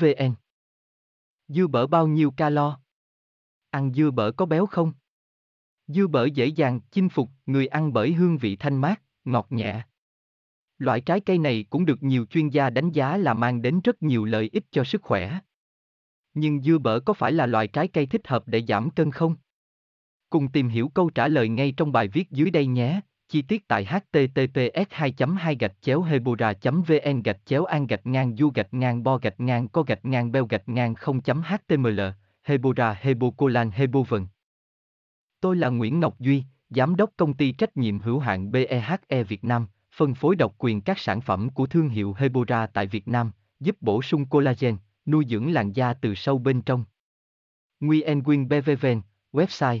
vn Dưa bở bao nhiêu calo? Ăn dưa bở có béo không? Dưa bở dễ dàng chinh phục người ăn bởi hương vị thanh mát, ngọt nhẹ. Loại trái cây này cũng được nhiều chuyên gia đánh giá là mang đến rất nhiều lợi ích cho sức khỏe. Nhưng dưa bở có phải là loại trái cây thích hợp để giảm cân không? Cùng tìm hiểu câu trả lời ngay trong bài viết dưới đây nhé. Chi tiết tại https 2 2 gạch chéo hebora vn gạch chéo an gạch ngang du gạch ngang bo gạch ngang co gạch ngang beo gạch ngang 0.html hebora hebocolan hebovn Tôi là Nguyễn Ngọc Duy, Giám đốc công ty trách nhiệm hữu hạn BEHE Việt Nam, phân phối độc quyền các sản phẩm của thương hiệu Hebora tại Việt Nam, giúp bổ sung collagen, nuôi dưỡng làn da từ sâu bên trong. Nguyen Quyên BVVN, website